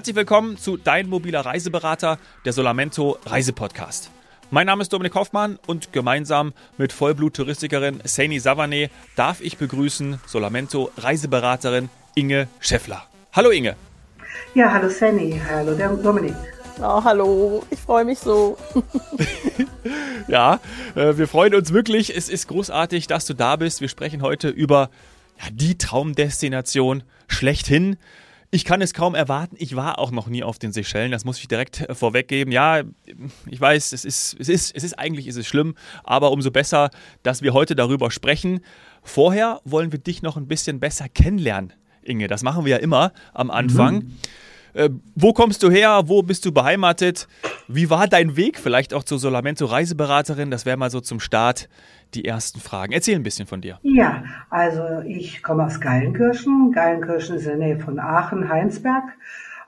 Herzlich willkommen zu Dein mobiler Reiseberater, der Solamento Reisepodcast. Mein Name ist Dominik Hoffmann und gemeinsam mit Vollblut-Touristikerin Saini Savane darf ich begrüßen Solamento Reiseberaterin Inge Scheffler. Hallo Inge. Ja, hallo Saini, hallo Dominik. Oh, hallo, ich freue mich so. ja, äh, wir freuen uns wirklich. Es ist großartig, dass du da bist. Wir sprechen heute über ja, die Traumdestination schlechthin. Ich kann es kaum erwarten. Ich war auch noch nie auf den Seychellen. Das muss ich direkt äh, vorweggeben. Ja, ich weiß, es ist, es ist, es ist eigentlich ist es schlimm, aber umso besser, dass wir heute darüber sprechen. Vorher wollen wir dich noch ein bisschen besser kennenlernen, Inge. Das machen wir ja immer am Anfang. Mhm. Äh, wo kommst du her? Wo bist du beheimatet? Wie war dein Weg vielleicht auch zur Solamento Reiseberaterin? Das wäre mal so zum Start die ersten Fragen. Erzähl ein bisschen von dir. Ja, also ich komme aus Geilenkirchen. Geilenkirchen ist in der Nähe von Aachen, Heinsberg.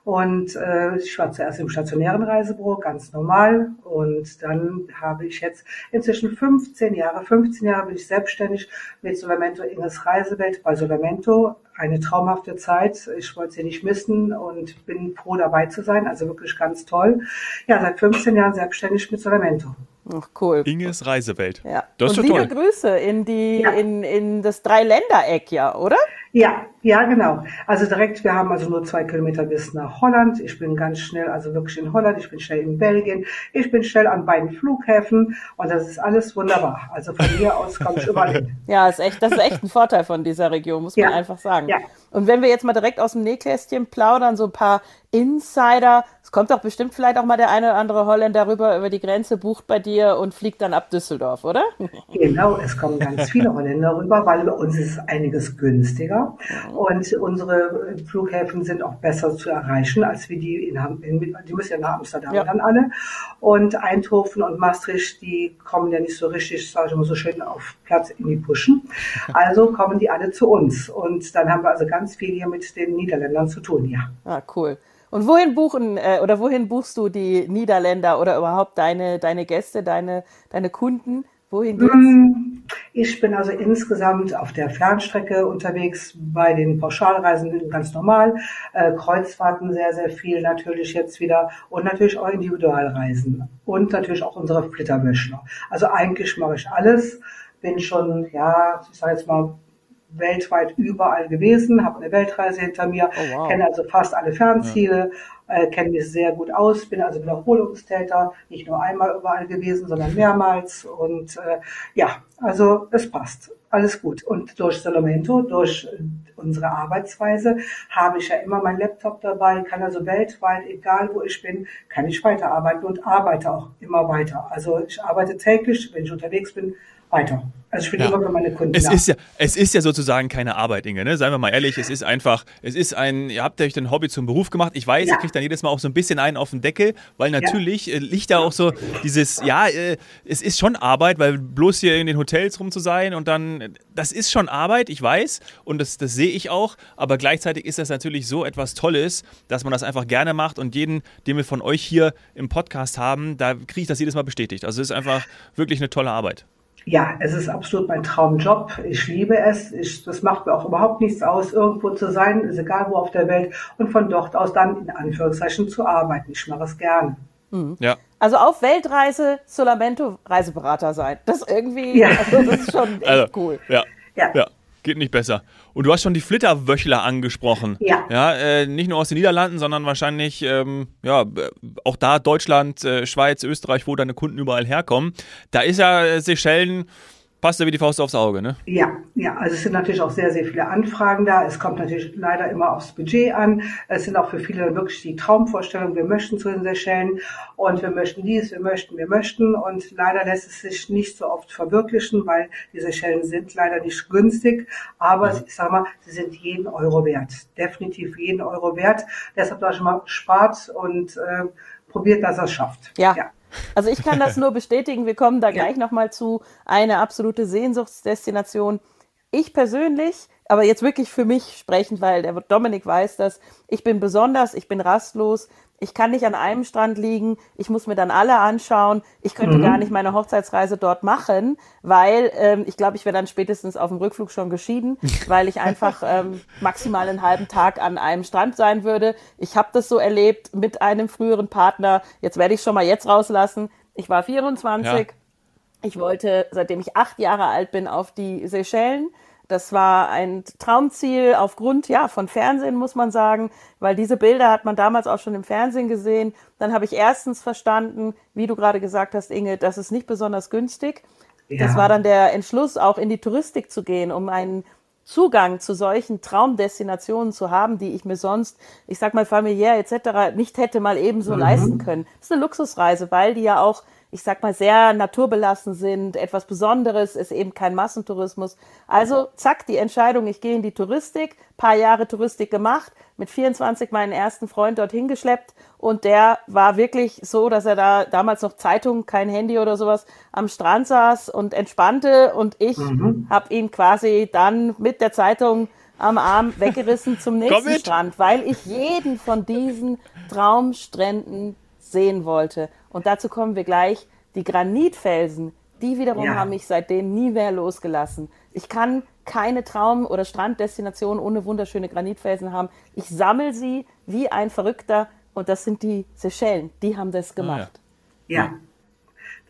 Und äh, ich war zuerst im stationären Reisebüro, ganz normal. Und dann habe ich jetzt inzwischen 15 Jahre, 15 Jahre bin ich selbstständig mit Solamento Inges Reisewelt bei Solamento. Eine traumhafte Zeit. Ich wollte sie nicht missen und bin froh dabei zu sein. Also wirklich ganz toll. Ja, seit 15 Jahren selbstständig mit Solamento. Ach, cool. Inges Reisewelt. Ja. Das ist und liebe toll. Grüße in die, ja. in, in das Dreiländereck, ja, oder? Ja, ja, genau. Also direkt, wir haben also nur zwei Kilometer bis nach Holland. Ich bin ganz schnell, also wirklich in Holland. Ich bin schnell in Belgien. Ich bin schnell an beiden Flughäfen und das ist alles wunderbar. Also von hier aus komme ich überall hin. Ja, ist echt, das ist echt ein Vorteil von dieser Region, muss man ja. einfach sagen. Ja. Und wenn wir jetzt mal direkt aus dem Nähkästchen plaudern, so ein paar Insider, kommt doch bestimmt vielleicht auch mal der eine oder andere Holländer rüber über die Grenze, bucht bei dir und fliegt dann ab Düsseldorf, oder? Genau, es kommen ganz viele Holländer rüber, weil bei uns ist einiges günstiger und unsere Flughäfen sind auch besser zu erreichen, als wie die in, in die müssen ja nach Amsterdam ja. dann alle. Und Eindhoven und Maastricht, die kommen ja nicht so richtig, sage ich mal so schön, auf Platz in die Buschen. Also kommen die alle zu uns und dann haben wir also ganz ganz viel hier mit den Niederländern zu tun, ja. Ah, cool. Und wohin buchen äh, oder wohin buchst du die Niederländer oder überhaupt deine, deine Gäste, deine, deine Kunden? Wohin geht's? Mm, ich bin also insgesamt auf der Fernstrecke unterwegs, bei den Pauschalreisen ganz normal, äh, Kreuzfahrten sehr, sehr viel natürlich jetzt wieder und natürlich auch Individualreisen und natürlich auch unsere Flitterwäschler. Also eigentlich mache ich alles, bin schon, ja, ich sage jetzt mal weltweit überall gewesen, habe eine Weltreise hinter mir, oh, wow. kenne also fast alle Fernziele, ja. äh, kenne mich sehr gut aus, bin also Wiederholungstäter, nicht nur einmal überall gewesen, sondern mehrmals und äh, ja, also es passt. Alles gut. Und durch Solomento, durch unsere Arbeitsweise, habe ich ja immer meinen Laptop dabei, kann also weltweit, egal wo ich bin, kann ich weiterarbeiten und arbeite auch immer weiter. Also ich arbeite täglich, wenn ich unterwegs bin, weiter. Also ich bin ja. immer meine Kunden es Ist ja, es ist ja sozusagen keine Arbeit, Inge, ne? Seien wir mal ehrlich, es ist einfach, es ist ein, ihr habt euch den Hobby zum Beruf gemacht. Ich weiß, ja. ihr kriegt dann jedes Mal auch so ein bisschen einen auf den Deckel, weil natürlich ja. Äh, liegt da auch so dieses, ja, äh, es ist schon Arbeit, weil bloß hier in den Hotels rum zu sein und dann, das ist schon Arbeit, ich weiß, und das, das sehe ich auch, aber gleichzeitig ist das natürlich so etwas Tolles, dass man das einfach gerne macht und jeden, den wir von euch hier im Podcast haben, da kriege ich das jedes Mal bestätigt. Also es ist einfach wirklich eine tolle Arbeit. Ja, es ist absolut mein Traumjob. Ich liebe es. Ich, das macht mir auch überhaupt nichts aus, irgendwo zu sein, ist egal wo auf der Welt, und von dort aus dann in Anführungszeichen zu arbeiten. Ich mache es gerne. Mhm. Ja. Also auf Weltreise Solamento Reiseberater sein. Das irgendwie, ja. also das ist schon echt also, cool. Ja. ja. ja. Geht nicht besser. Und du hast schon die Flitterwöchler angesprochen. Ja. Ja, äh, nicht nur aus den Niederlanden, sondern wahrscheinlich ähm, ja, auch da Deutschland, äh, Schweiz, Österreich, wo deine Kunden überall herkommen. Da ist ja äh, Seychellen passt ja wie die Faust aufs Auge, ne? Ja, ja, also es sind natürlich auch sehr, sehr viele Anfragen da. Es kommt natürlich leider immer aufs Budget an. Es sind auch für viele wirklich die Traumvorstellungen, wir möchten zu den Seychellen und wir möchten dies, wir möchten, wir möchten und leider lässt es sich nicht so oft verwirklichen, weil die Seychellen sind leider nicht günstig, aber mhm. ich sag mal, sie sind jeden Euro wert. Definitiv jeden Euro wert. Deshalb sage ich mal, spart und äh, probiert, dass er es schafft. ja. ja. Also ich kann das nur bestätigen. Wir kommen da ja. gleich nochmal zu. Eine absolute Sehnsuchtsdestination. Ich persönlich, aber jetzt wirklich für mich sprechend, weil der Dominik weiß das, ich bin besonders, ich bin rastlos. Ich kann nicht an einem Strand liegen, ich muss mir dann alle anschauen, ich könnte mhm. gar nicht meine Hochzeitsreise dort machen, weil ähm, ich glaube, ich wäre dann spätestens auf dem Rückflug schon geschieden, weil ich einfach ähm, maximal einen halben Tag an einem Strand sein würde. Ich habe das so erlebt mit einem früheren Partner. Jetzt werde ich schon mal jetzt rauslassen. Ich war 24. Ja. Ich wollte, seitdem ich acht Jahre alt bin, auf die Seychellen. Das war ein Traumziel aufgrund ja von Fernsehen muss man sagen, weil diese Bilder hat man damals auch schon im Fernsehen gesehen. Dann habe ich erstens verstanden, wie du gerade gesagt hast, Inge, das ist nicht besonders günstig. Ja. Das war dann der Entschluss, auch in die Touristik zu gehen, um einen Zugang zu solchen Traumdestinationen zu haben, die ich mir sonst, ich sag mal familiär etc. nicht hätte mal ebenso mhm. leisten können. Das ist eine Luxusreise, weil die ja auch ich sag mal, sehr naturbelassen sind, etwas Besonderes, ist eben kein Massentourismus. Also zack, die Entscheidung, ich gehe in die Touristik, paar Jahre Touristik gemacht, mit 24 meinen ersten Freund dorthin geschleppt und der war wirklich so, dass er da damals noch Zeitung, kein Handy oder sowas, am Strand saß und entspannte und ich mhm. habe ihn quasi dann mit der Zeitung am Arm weggerissen zum nächsten Strand, weil ich jeden von diesen Traumstränden sehen wollte. Und dazu kommen wir gleich. Die Granitfelsen, die wiederum ja. haben mich seitdem nie mehr losgelassen. Ich kann keine Traum- oder Stranddestination ohne wunderschöne Granitfelsen haben. Ich sammle sie wie ein Verrückter und das sind die Seychellen. Die haben das gemacht. ja. ja.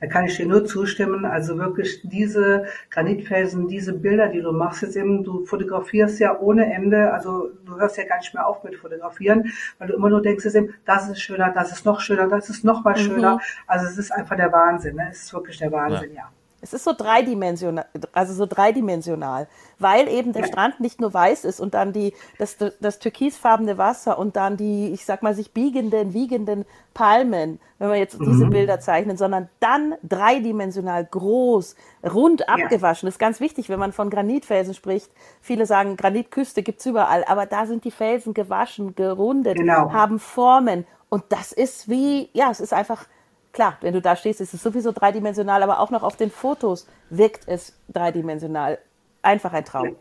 Da kann ich dir nur zustimmen. Also wirklich diese Granitfelsen, diese Bilder, die du machst jetzt eben, du fotografierst ja ohne Ende, also du hörst ja gar nicht mehr auf mit Fotografieren, weil du immer nur denkst, eben, das ist schöner, das ist noch schöner, das ist noch mal schöner. Mhm. Also es ist einfach der Wahnsinn. Ne? Es ist wirklich der Wahnsinn, ja. ja. Es ist so dreidimensional, also so dreidimensional, weil eben der. Strand nicht nur weiß ist und dann die, das, das türkisfarbene Wasser und dann die, ich sag mal, sich biegenden, wiegenden Palmen, wenn wir jetzt mhm. diese Bilder zeichnen, sondern dann dreidimensional groß, rund abgewaschen. Das ist ganz wichtig, wenn man von Granitfelsen spricht. Viele sagen, Granitküste gibt's überall, aber da sind die Felsen gewaschen, gerundet, genau. haben Formen und das ist wie, ja, es ist einfach klar, wenn du da stehst, ist es sowieso dreidimensional, aber auch noch auf den Fotos wirkt es dreidimensional. Einfach ein Traum.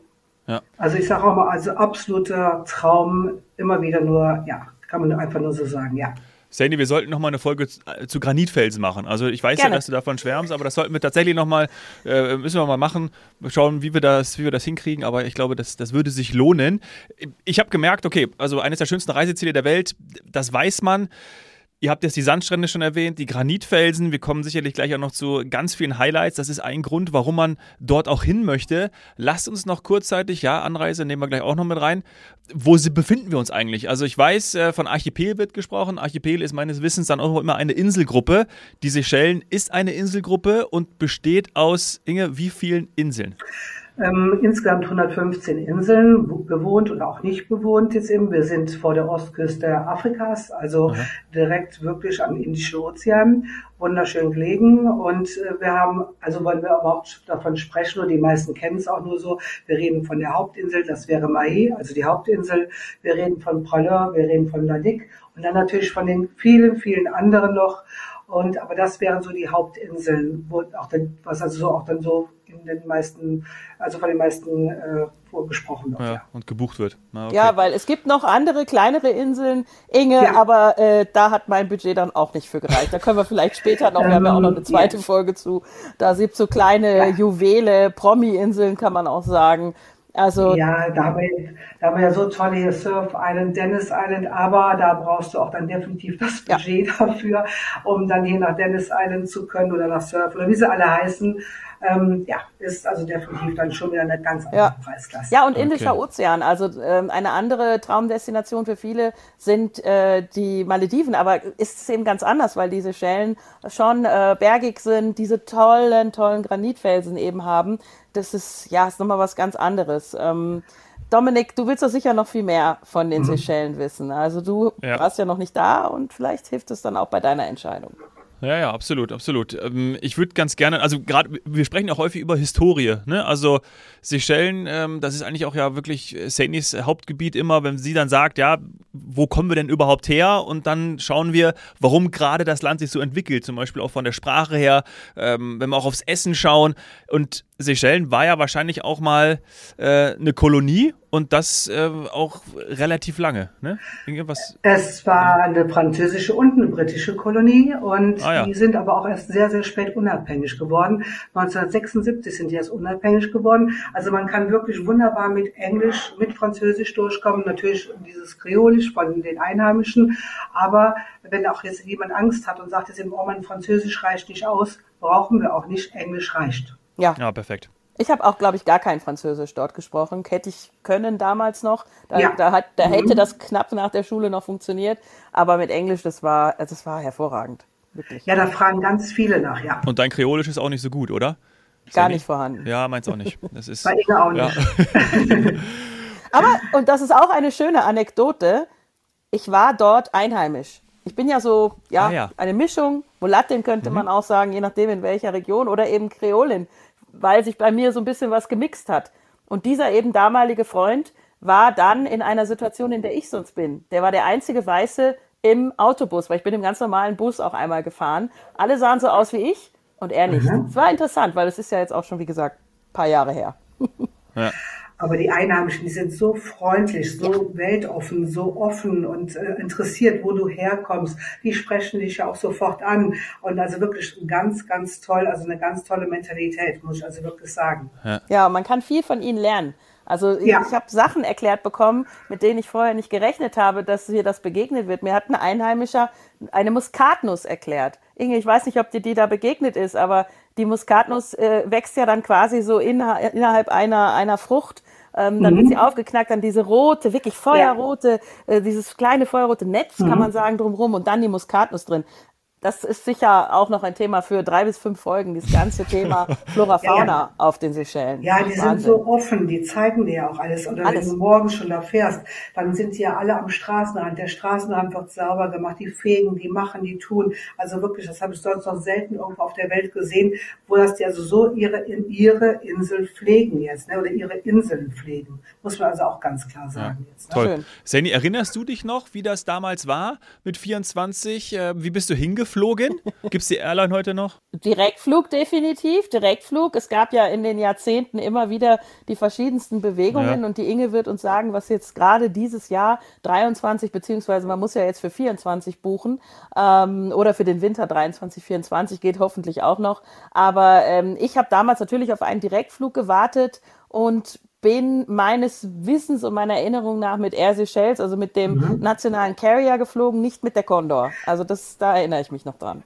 Ja. Also ich sage auch mal, also absoluter Traum, immer wieder nur, ja, kann man einfach nur so sagen, ja. Sandy, wir sollten nochmal eine Folge zu Granitfelsen machen. Also ich weiß Gerne. ja, dass du davon schwärmst, aber das sollten wir tatsächlich nochmal, äh, müssen wir mal machen, schauen, wie wir das, wie wir das hinkriegen, aber ich glaube, das, das würde sich lohnen. Ich habe gemerkt, okay, also eines der schönsten Reiseziele der Welt, das weiß man. Ihr habt jetzt die Sandstrände schon erwähnt, die Granitfelsen. Wir kommen sicherlich gleich auch noch zu ganz vielen Highlights. Das ist ein Grund, warum man dort auch hin möchte. Lasst uns noch kurzzeitig, ja, Anreise nehmen wir gleich auch noch mit rein. Wo befinden wir uns eigentlich? Also ich weiß, äh, von Archipel wird gesprochen. Archipel ist meines Wissens dann auch immer eine Inselgruppe. Die Seychellen ist eine Inselgruppe und besteht aus, Inge, wie vielen Inseln? Ähm, insgesamt 115 Inseln, bewohnt oder auch nicht bewohnt jetzt eben. Wir sind vor der Ostküste Afrikas, also Aha. direkt wirklich am Indischen Ozean, wunderschön gelegen. Und äh, wir haben, also wollen wir überhaupt davon sprechen, und die meisten kennen es auch nur so, wir reden von der Hauptinsel, das wäre Mahé, also die Hauptinsel. Wir reden von Praleur, wir reden von Ladik und dann natürlich von den vielen, vielen anderen noch. Und aber das wären so die Hauptinseln, wo auch dann, was also so auch dann so in den meisten, also von den meisten äh, gesprochen wird. Ja, ja, und gebucht wird. Na, okay. Ja, weil es gibt noch andere kleinere Inseln, Inge, ja. aber äh, da hat mein Budget dann auch nicht für gereicht. Da können wir vielleicht später noch, wir haben ja auch noch eine zweite Folge zu. Da gibt es so kleine Juwele, Promi-Inseln, kann man auch sagen. Also ja, da haben, wir, da haben wir ja so tolle hier Surf Island, Dennis Island, aber da brauchst du auch dann definitiv das Budget ja. dafür, um dann hier nach Dennis Island zu können oder nach Surf oder wie sie alle heißen ähm, ja, ist also definitiv dann schon wieder eine ganz andere ja. Preisklasse. Ja, und Indischer okay. Ozean, also ähm, eine andere Traumdestination für viele sind äh, die Malediven, aber ist es eben ganz anders, weil diese Schellen schon äh, bergig sind, diese tollen, tollen Granitfelsen eben haben. Das ist, ja, ist nochmal was ganz anderes. Ähm, Dominik, du willst doch sicher noch viel mehr von den mhm. Seychellen wissen. Also du ja. warst ja noch nicht da und vielleicht hilft es dann auch bei deiner Entscheidung. Ja, ja, absolut, absolut. Ähm, ich würde ganz gerne, also gerade, wir sprechen auch häufig über Historie, ne? Also Seychellen, ähm, das ist eigentlich auch ja wirklich Sainys Hauptgebiet immer, wenn sie dann sagt, ja, wo kommen wir denn überhaupt her? Und dann schauen wir, warum gerade das Land sich so entwickelt, zum Beispiel auch von der Sprache her, ähm, wenn wir auch aufs Essen schauen. Und Seychellen war ja wahrscheinlich auch mal äh, eine Kolonie und das äh, auch relativ lange. Ne? Irgendwas, es war eine französische und eine britische Kolonie und ah, ja. die sind aber auch erst sehr, sehr spät unabhängig geworden. 1976 sind die erst unabhängig geworden. Also man kann wirklich wunderbar mit Englisch, mit Französisch durchkommen. Natürlich dieses Kreolisch von den Einheimischen. Aber wenn auch jetzt jemand Angst hat und sagt, jetzt oh, mein Französisch reicht nicht aus, brauchen wir auch nicht. Englisch reicht. Ja. Ja, perfekt. Ich habe auch, glaube ich, gar kein Französisch dort gesprochen. Hätte ich können damals noch. Da, ja. da, hat, da hätte mhm. das knapp nach der Schule noch funktioniert. Aber mit Englisch, das war, das war hervorragend. Wirklich. Ja, da fragen ganz viele nach, ja. Und dein Kreolisch ist auch nicht so gut, oder? Ist gar nicht, nicht vorhanden. Ja, meins auch nicht. Das ist, Bei Inge auch nicht. Aber, und das ist auch eine schöne Anekdote, ich war dort einheimisch. Ich bin ja so, ja, ah, ja. eine Mischung, Mulatin könnte mhm. man auch sagen, je nachdem in welcher Region, oder eben Kreolin weil sich bei mir so ein bisschen was gemixt hat. Und dieser eben damalige Freund war dann in einer Situation, in der ich sonst bin. Der war der einzige Weiße im Autobus, weil ich bin im ganz normalen Bus auch einmal gefahren. Alle sahen so aus wie ich und er nicht. Mhm. Es war interessant, weil es ist ja jetzt auch schon, wie gesagt, ein paar Jahre her. Ja. Aber die Einheimischen, die sind so freundlich, so ja. weltoffen, so offen und äh, interessiert, wo du herkommst. Die sprechen dich ja auch sofort an. Und also wirklich ganz, ganz toll, also eine ganz tolle Mentalität, muss ich also wirklich sagen. Ja, ja man kann viel von ihnen lernen. Also ich, ja. ich habe Sachen erklärt bekommen, mit denen ich vorher nicht gerechnet habe, dass mir das begegnet wird. Mir hat ein Einheimischer eine Muskatnuss erklärt. Inge, ich weiß nicht, ob dir die da begegnet ist, aber die Muskatnuss äh, wächst ja dann quasi so in, innerhalb einer, einer Frucht ähm, dann mhm. wird sie aufgeknackt, dann diese rote, wirklich feuerrote, ja. äh, dieses kleine feuerrote Netz, mhm. kann man sagen, drumherum und dann die Muskatnuss drin das ist sicher auch noch ein Thema für drei bis fünf Folgen, das ganze Thema Flora Fauna ja, ja. auf den Seychellen. Ja, die Wahnsinn. sind so offen, die zeigen dir ja auch alles. Oder alles. wenn du morgens schon da fährst, dann sind die ja alle am Straßenrand. Der Straßenrand wird sauber gemacht, die fegen, die machen, die tun. Also wirklich, das habe ich sonst noch selten irgendwo auf der Welt gesehen, wo das die also so ihre, in ihre Insel pflegen jetzt, ne? oder ihre Inseln pflegen. Muss man also auch ganz klar sagen. Ja, jetzt, ne? Toll. Sandy, erinnerst du dich noch, wie das damals war mit 24? Äh, wie bist du hingefahren? Geflogen? Gibt es die Airline heute noch? Direktflug definitiv, Direktflug. Es gab ja in den Jahrzehnten immer wieder die verschiedensten Bewegungen ja. und die Inge wird uns sagen, was jetzt gerade dieses Jahr 23, beziehungsweise man muss ja jetzt für 24 buchen ähm, oder für den Winter 23, 24 geht hoffentlich auch noch. Aber ähm, ich habe damals natürlich auf einen Direktflug gewartet und bin meines Wissens und meiner Erinnerung nach mit Air Seychelles, also mit dem mhm. nationalen Carrier geflogen, nicht mit der Condor. Also das, da erinnere ich mich noch dran.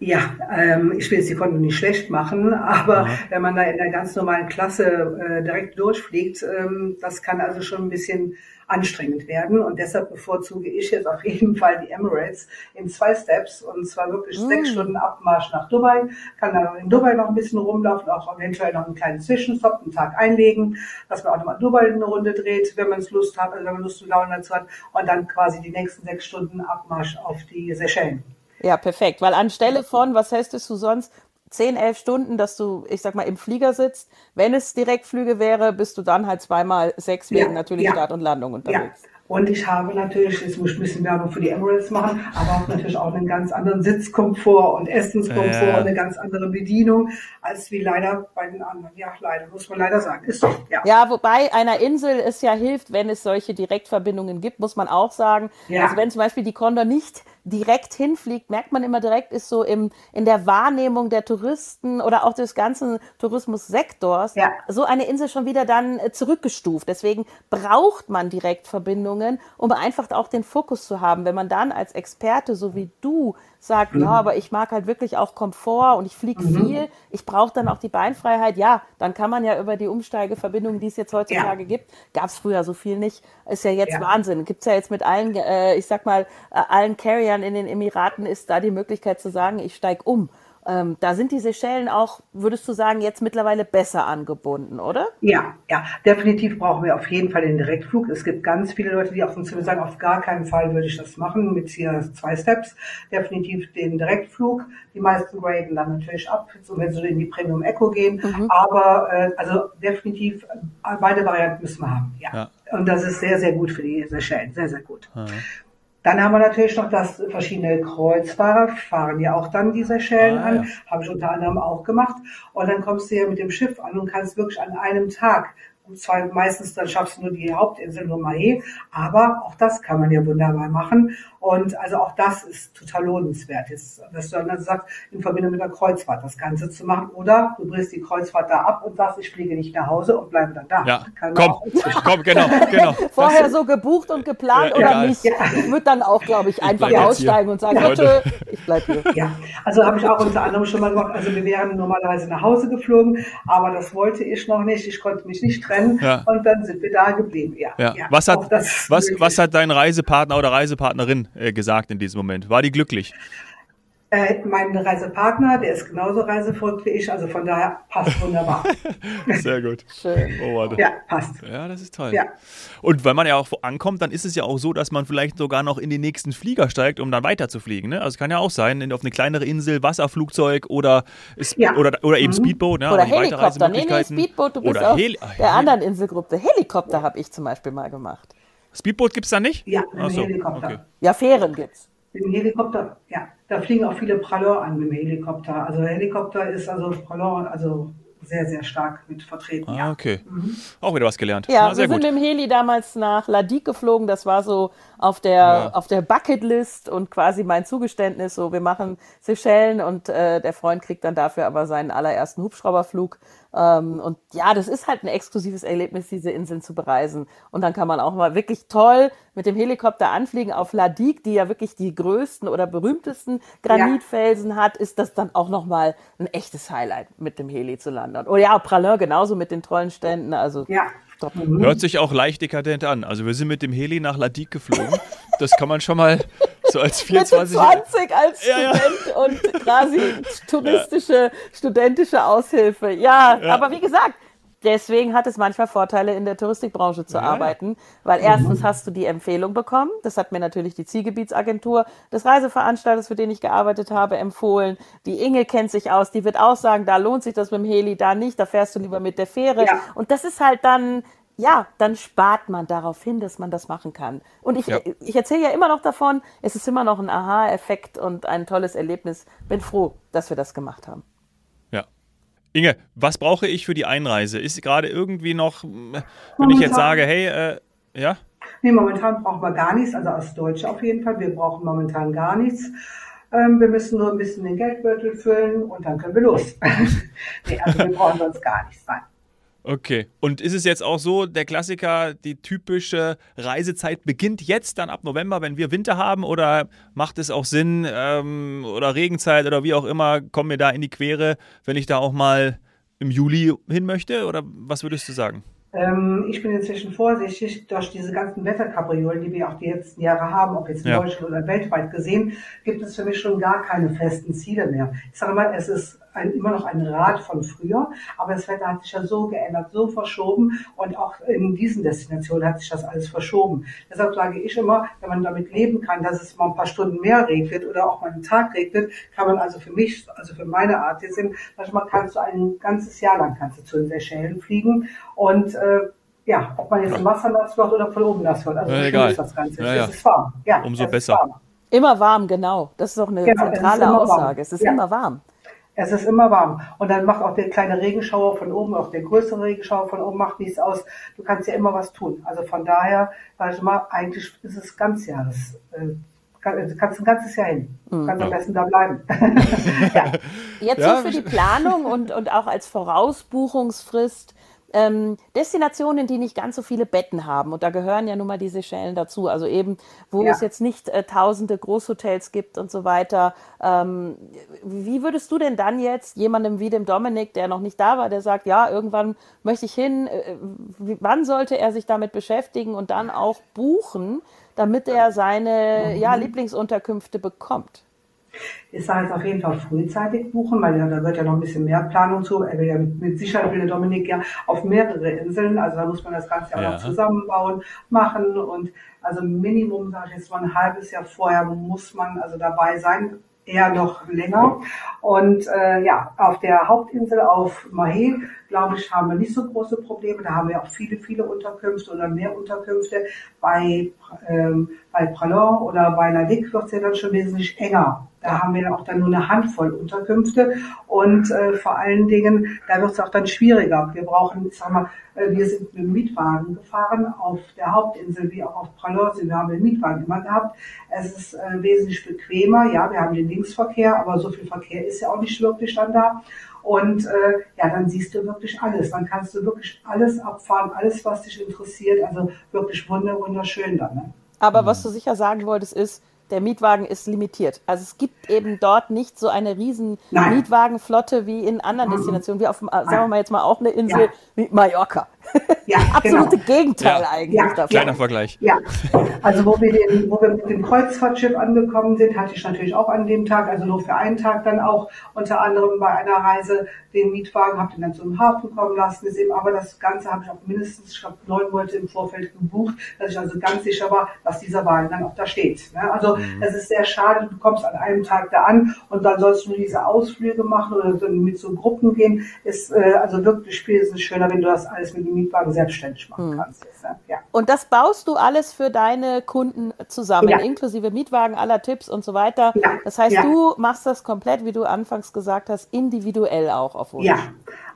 Ja, ähm, ich will jetzt die Condor nicht schlecht machen, aber ja. wenn man da in der ganz normalen Klasse äh, direkt durchfliegt, ähm, das kann also schon ein bisschen anstrengend werden. Und deshalb bevorzuge ich jetzt auf jeden Fall die Emirates in zwei Steps und zwar wirklich mm. sechs Stunden Abmarsch nach Dubai. Kann dann in Dubai noch ein bisschen rumlaufen, auch eventuell noch einen kleinen Zwischenstopp, einen Tag einlegen, dass man auch nochmal Dubai eine Runde dreht, wenn man es Lust hat, also wenn man Lust und Laune dazu hat. Und dann quasi die nächsten sechs Stunden Abmarsch auf die Seychellen. Ja, perfekt. Weil anstelle von, was heißt es du sonst, 10, 11 Stunden, dass du, ich sag mal, im Flieger sitzt. Wenn es Direktflüge wäre, bist du dann halt zweimal sechs wegen ja, natürlich ja. Start und Landung unterwegs. Ja. Und ich habe natürlich, jetzt muss ich ein bisschen Werbung für die Emirates machen, aber auch natürlich auch einen ganz anderen Sitzkomfort und Essenskomfort ja. und eine ganz andere Bedienung, als wie leider bei den anderen. Ja, leider, muss man leider sagen. Ist so, ja. ja, wobei einer Insel es ja hilft, wenn es solche Direktverbindungen gibt, muss man auch sagen. Ja. Also wenn zum Beispiel die Condor nicht direkt hinfliegt, merkt man immer direkt, ist so im, in der Wahrnehmung der Touristen oder auch des ganzen Tourismussektors ja. so eine Insel schon wieder dann äh, zurückgestuft. Deswegen braucht man Direktverbindungen, um einfach auch den Fokus zu haben. Wenn man dann als Experte, so wie du, sagt, mhm. ja, aber ich mag halt wirklich auch Komfort und ich fliege mhm. viel, ich brauche dann auch die Beinfreiheit, ja, dann kann man ja über die Umsteigeverbindungen, die es jetzt heutzutage ja. gibt, gab es früher so viel nicht, ist ja jetzt ja. Wahnsinn. Gibt es ja jetzt mit allen, äh, ich sag mal, äh, allen Carriern in den Emiraten ist da die Möglichkeit zu sagen, ich steige um. Ähm, da sind die Seychellen auch, würdest du sagen, jetzt mittlerweile besser angebunden, oder? Ja, ja, definitiv brauchen wir auf jeden Fall den Direktflug. Es gibt ganz viele Leute, die auf uns sagen, auf gar keinen Fall würde ich das machen mit hier zwei Steps. Definitiv den Direktflug. Die meisten graden dann natürlich ab, so wenn sie in die Premium Echo gehen. Mhm. Aber äh, also definitiv äh, beide Varianten müssen wir haben. Ja. ja. Und das ist sehr, sehr gut für die Seychellen. Sehr, sehr gut. Mhm. Dann haben wir natürlich noch das verschiedene Kreuzfahrer fahren ja auch dann diese Schellen ah, an, ja. habe ich unter anderem auch gemacht. Und dann kommst du ja mit dem Schiff an und kannst wirklich an einem Tag zwar meistens dann schaffst du nur die Hauptinsel nur Mahé, aber auch das kann man ja wunderbar machen. Und also auch das ist total lohnenswert, ist, dass du dann also sagst, in Verbindung mit der Kreuzfahrt das Ganze zu machen. Oder du brichst die Kreuzfahrt da ab und sagst, ich fliege nicht nach Hause und bleibe dann da. Ja, komm, komm, genau, genau. Vorher so gebucht und geplant ja, oder egal. nicht. Ja. Ich würde dann auch, glaube ich, einfach ich aussteigen und sagen, bitte, ich bleibe hier. Ja, also habe ich auch unter anderem schon mal gemacht. Also wir wären normalerweise nach Hause geflogen, aber das wollte ich noch nicht. Ich konnte mich nicht trennen ja. und dann sind wir da geblieben. Ja, ja. Was, hat, was, was hat dein Reisepartner oder Reisepartnerin äh, gesagt in diesem Moment? War die glücklich? Äh, mein Reisepartner, der ist genauso reiseverrückt wie ich, also von daher passt wunderbar. Sehr gut. Schön. Oh, warte. Ja, passt. Ja, das ist toll. Ja. Und wenn man ja auch ankommt, dann ist es ja auch so, dass man vielleicht sogar noch in den nächsten Flieger steigt, um dann weiter zu fliegen. Ne? Also es kann ja auch sein, auf eine kleinere Insel, Wasserflugzeug oder, ja. oder, oder eben mhm. Speedboot. Ne? Oder Helikopter. Nee, nee, Speedboot, du bist oder auf Heli der anderen Inselgruppe. Helikopter habe ich zum Beispiel mal gemacht. Speedboot gibt es da nicht? Ja, so, Helikopter. Okay. Ja, Fähren gibt's. Mit dem Helikopter, ja. Da fliegen auch viele Pralor an mit dem Helikopter. Also Helikopter ist also Pralor, also sehr, sehr stark mit vertreten. Ah, okay. Mhm. Auch wieder was gelernt. Ja, Na, wir sind gut. mit dem Heli damals nach Ladik geflogen. Das war so auf der, ja. auf der Bucketlist und quasi mein Zugeständnis. So, wir machen Seychellen und äh, der Freund kriegt dann dafür aber seinen allerersten Hubschrauberflug. Ähm, und ja, das ist halt ein exklusives Erlebnis, diese Inseln zu bereisen. Und dann kann man auch mal wirklich toll mit dem Helikopter anfliegen auf Ladik, die ja wirklich die größten oder berühmtesten Granitfelsen ja. hat, ist das dann auch nochmal ein echtes Highlight, mit dem Heli zu landen. Oder ja, Pralin genauso mit den tollen Ständen. Also ja. Mhm. Hört sich auch leicht dekadent an. Also wir sind mit dem Heli nach Ladik geflogen. Das kann man schon mal so als 24 20 als Student ja, ja. und quasi touristische, ja. studentische Aushilfe. Ja, aber wie gesagt, deswegen hat es manchmal Vorteile, in der Touristikbranche zu arbeiten, weil erstens hast du die Empfehlung bekommen. Das hat mir natürlich die Zielgebietsagentur des Reiseveranstalters, für den ich gearbeitet habe, empfohlen. Die Inge kennt sich aus, die wird auch sagen, da lohnt sich das mit dem Heli, da nicht, da fährst du lieber mit der Fähre. Und das ist halt dann ja, dann spart man darauf hin, dass man das machen kann. Und ich, ja. ich erzähle ja immer noch davon, es ist immer noch ein Aha-Effekt und ein tolles Erlebnis. Bin froh, dass wir das gemacht haben. Inge, was brauche ich für die Einreise? Ist gerade irgendwie noch, wenn momentan, ich jetzt sage, hey, äh, ja? Nee, momentan brauchen wir gar nichts, also als Deutsche auf jeden Fall. Wir brauchen momentan gar nichts. Ähm, wir müssen nur ein bisschen den Geldbeutel füllen und dann können wir los. nee, also wir brauchen sonst gar nichts. Nein. Okay. Und ist es jetzt auch so, der Klassiker, die typische Reisezeit beginnt jetzt dann ab November, wenn wir Winter haben? Oder macht es auch Sinn, ähm, oder Regenzeit oder wie auch immer, kommen wir da in die Quere, wenn ich da auch mal im Juli hin möchte? Oder was würdest du sagen? Ähm, ich bin inzwischen vorsichtig, durch diese ganzen Wetterkapriolen, die wir auch die letzten Jahre haben, ob jetzt in ja. Deutschland oder weltweit gesehen, gibt es für mich schon gar keine festen Ziele mehr. Ich sage mal, es ist ein, immer noch ein Rat von früher, aber das Wetter hat sich ja so geändert, so verschoben und auch in diesen Destinationen hat sich das alles verschoben. Deshalb sage ich immer, wenn man damit leben kann, dass es mal ein paar Stunden mehr regnet oder auch mal einen Tag regnet, kann man also für mich, also für meine Art hier sind, manchmal kannst du ein ganzes Jahr lang kannst du zu den Seychellen fliegen und äh, ja, ob man jetzt im Wasser nass wird oder von oben nass wird. Also ja, egal. ist das Ganze. Ja, ja. Es ist warm. Ja, Umso besser. Immer warm, genau. Das ist auch eine genau, zentrale Aussage. Warm. Es ist ja. immer warm. Es ist immer warm. Und dann macht auch der kleine Regenschauer von oben, auch der größere Regenschauer von oben macht nichts aus. Du kannst ja immer was tun. Also von daher, sag ich mal, eigentlich ist es ganz Jahres. Äh, du kannst ein ganzes Jahr hin. Du mhm. kannst am besten da bleiben. ja. Jetzt ja. so für die Planung und, und auch als Vorausbuchungsfrist ähm, Destinationen, die nicht ganz so viele Betten haben. Und da gehören ja nun mal diese Schellen dazu. Also eben, wo ja. es jetzt nicht äh, tausende Großhotels gibt und so weiter. Ähm, wie würdest du denn dann jetzt jemandem wie dem Dominik, der noch nicht da war, der sagt, ja, irgendwann möchte ich hin, äh, wie, wann sollte er sich damit beschäftigen und dann auch buchen, damit er seine ja, Lieblingsunterkünfte bekommt? Ich sage jetzt auf jeden Fall frühzeitig buchen, weil ja, da wird ja noch ein bisschen mehr Planung zu. Er will ja mit Sicherheit will der Dominik ja auf mehrere Inseln, also da muss man das Ganze ja, ja. noch zusammenbauen, machen und also Minimum, sage ich jetzt mal ein halbes Jahr vorher muss man also dabei sein, eher noch länger. Und äh, ja, auf der Hauptinsel auf Mahé, glaube ich, haben wir nicht so große Probleme. Da haben wir auch viele, viele Unterkünfte oder mehr Unterkünfte. Bei ähm, bei Pralon oder bei Ladik wird es ja dann schon wesentlich enger. Da haben wir auch dann nur eine Handvoll Unterkünfte und äh, vor allen Dingen, da wird es auch dann schwieriger. Wir brauchen, ich sag mal, äh, wir sind mit dem Mietwagen gefahren auf der Hauptinsel wie auch auf Pralon. Wir haben den Mietwagen immer gehabt. Es ist äh, wesentlich bequemer. Ja, wir haben den Linksverkehr, aber so viel Verkehr ist ja auch nicht wirklich dann da. Und äh, ja, dann siehst du wirklich alles. Dann kannst du wirklich alles abfahren, alles, was dich interessiert. Also wirklich wunderschön dann. Ne? Aber was du sicher sagen wolltest, ist, der Mietwagen ist limitiert. Also es gibt eben dort nicht so eine riesen Nein. Mietwagenflotte wie in anderen mhm. Destinationen, wie auf, sagen wir mal jetzt mal auch eine Insel ja. wie Mallorca. Ja, Absolute genau. Gegenteil ja. eigentlich ja. davon. Kleiner Vergleich. Ja, also wo wir, den, wo wir mit dem Kreuzfahrtschiff angekommen sind, hatte ich natürlich auch an dem Tag, also nur für einen Tag dann auch unter anderem bei einer Reise den Mietwagen, habe den dann zum Hafen kommen lassen. Ist eben, aber das Ganze habe ich auch mindestens, ich glaube, neun Monate im Vorfeld gebucht, dass ich also ganz sicher war, dass dieser Wagen dann auch da steht. Ne? Also mhm. es ist sehr schade, du kommst an einem Tag da an und dann sollst du diese Ausflüge machen oder mit so Gruppen gehen. Ist äh, also wirklich viel ist schöner, wenn du das alles mit dem Mietwagen selbstständig machen hm. kannst. Ja. Und das baust du alles für deine Kunden zusammen, ja. inklusive Mietwagen, aller Tipps und so weiter. Ja. Das heißt, du machst das komplett, wie du anfangs gesagt hast, individuell auch auf Wunsch. Ja,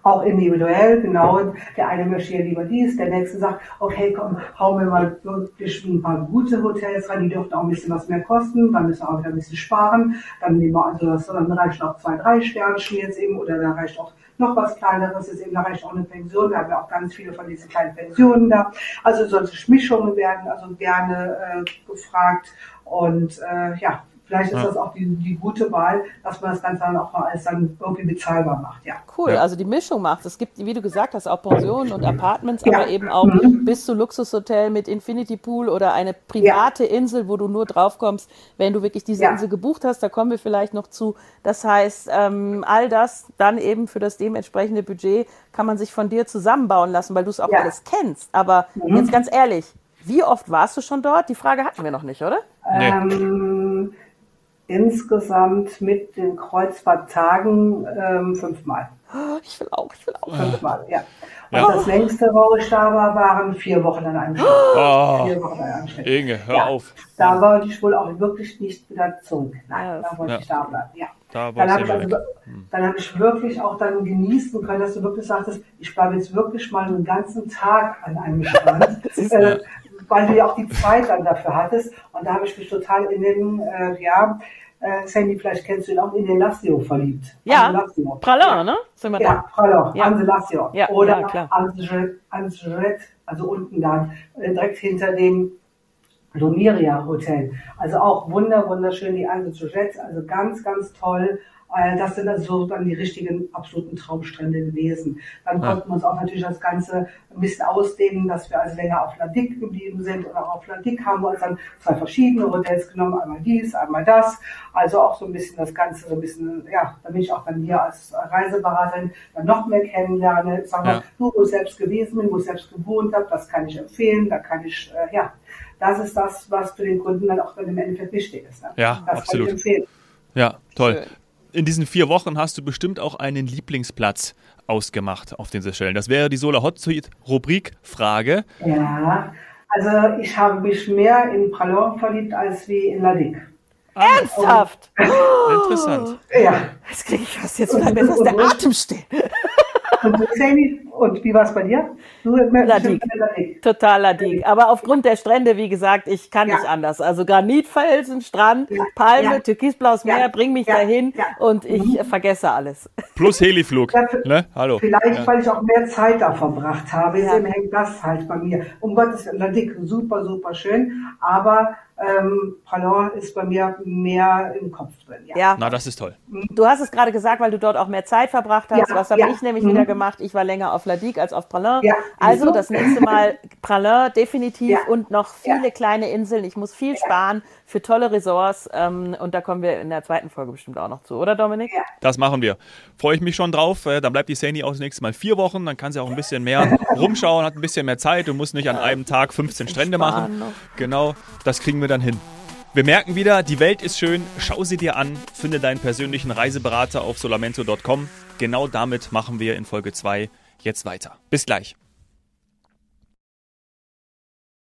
auch individuell, genau. Der eine möchte ja lieber dies, der nächste sagt, okay, komm, hau mir mal wirklich ein paar gute Hotels rein, die dürften auch ein bisschen was mehr kosten, dann müssen wir auch wieder ein bisschen sparen. Dann nehmen wir also das, dann reicht auch zwei, drei Sternchen jetzt eben, oder da reicht auch noch was kleineres ist eben, da reicht auch eine Pension. Wir haben ja auch ganz viele von diesen kleinen Pensionen da. Also solche Mischungen werden also gerne äh, gefragt. Und äh, ja, Vielleicht ist ja. das auch die, die gute Wahl, dass man das Ganze dann auch mal als dann irgendwie bezahlbar macht, ja. Cool, ja. also die Mischung macht. Es gibt, wie du gesagt hast, auch Pensionen und Apartments, ja. aber eben auch mhm. bis zu Luxushotel mit Infinity Pool oder eine private Insel, wo du nur draufkommst, wenn du wirklich diese Insel gebucht hast. Da kommen wir vielleicht noch zu. Das heißt, ähm, all das dann eben für das dementsprechende Budget kann man sich von dir zusammenbauen lassen, weil du es auch alles kennst. Aber mhm. jetzt ganz ehrlich, wie oft warst du schon dort? Die Frage hatten wir noch nicht, oder? Nee. Ähm, insgesamt mit den Kreuzfahrttagen ähm, fünfmal. Ich will auch, ich will auch. Fünfmal, ja. Und ja. das längste, wo ich da war, waren vier Wochen an einem Stück. Oh, vier Wochen an einem Stück. Inge, hör ja. auf. Da wollte ich wohl auch wirklich nicht wieder zurück. Nein, da wollte ja. ich da bleiben, ja. Da dann habe ich, also, hm. hab ich wirklich auch dann genießen können, dass du wirklich sagtest, ich bleibe jetzt wirklich mal einen ganzen Tag an einem Strand. äh, weil du ja auch die Zeit dann dafür hattest. Und da habe ich mich total in den, äh, ja, äh, Sandy, vielleicht kennst du ihn auch, in den Lassio verliebt. Ja, Pralin, ne? Sind wir ja, Pralin, ja. Anse Lassio. Ja, Oder ja, Anse also unten dann, äh, direkt hinter dem Lumiria Hotel. Also auch wunder, wunderschön, die Anse also ganz, ganz toll. Äh, das sind also dann die richtigen absoluten Traumstrände gewesen. Dann ja. konnten wir uns auch natürlich das Ganze ein bisschen ausdehnen, dass wir also länger auf Ladik geblieben sind. Und auch auf Ladik haben wir uns dann zwei verschiedene Hotels genommen, einmal dies, einmal das. Also auch so ein bisschen das Ganze, so ein bisschen, ja, damit ich auch dann hier als Reiseberaterin dann noch mehr kennenlerne. Sag mal, ja. du, wo ich selbst gewesen bin, wo ich selbst gewohnt habe, das kann ich empfehlen, da kann ich, äh, ja, das ist das, was für den Kunden dann auch dann im Endeffekt wichtig ist. Ne? Ja, das absolut. Ja, toll. Schön in diesen vier Wochen hast du bestimmt auch einen Lieblingsplatz ausgemacht auf den Seychellen. Das wäre die Solar Hot Suite Rubrik Frage. Ja, also ich habe mich mehr in Pralon verliebt als wie in Ladik. Ah, Ernsthaft? Oh. Interessant. Ja. Jetzt kriege ich fast jetzt wieder besser der Atem stehen. Und, wie war es bei dir? Du Ladik. Ladik. Total Ladik. Aber aufgrund der Strände, wie gesagt, ich kann ja. nicht anders. Also Granitfelsen, Strand, ja. Palme, ja. türkisblaues Meer, bring mich dahin und ich mhm. vergesse alles. Plus Heliflug. ne? Hallo. Vielleicht, weil ich auch mehr Zeit da verbracht habe. Deswegen hängt das halt bei mir. Um Gottes Willen, Ladik, super, super schön. Aber ähm, Pralon ist bei mir mehr im Kopf drin. Ja. ja. Na, das ist toll. Du hast es gerade gesagt, weil du dort auch mehr Zeit verbracht hast. Ja, Was habe ja. ich nämlich mhm. wieder gemacht? Ich war länger auf Ladik als auf Pralin. Ja. Also das nächste Mal Pralin definitiv und noch viele kleine Inseln. Ich muss viel sparen für tolle Resorts. Ähm, und da kommen wir in der zweiten Folge bestimmt auch noch zu, oder Dominik? Das machen wir. Freue ich mich schon drauf. Äh, dann bleibt die Sandy auch das nächste Mal vier Wochen. Dann kann sie auch ein bisschen mehr rumschauen, hat ein bisschen mehr Zeit und muss nicht an einem Tag 15 Strände machen. Noch. Genau, das kriegen wir dann hin. Wir merken wieder, die Welt ist schön. Schau sie dir an. Finde deinen persönlichen Reiseberater auf solamento.com. Genau damit machen wir in Folge 2 jetzt weiter. Bis gleich.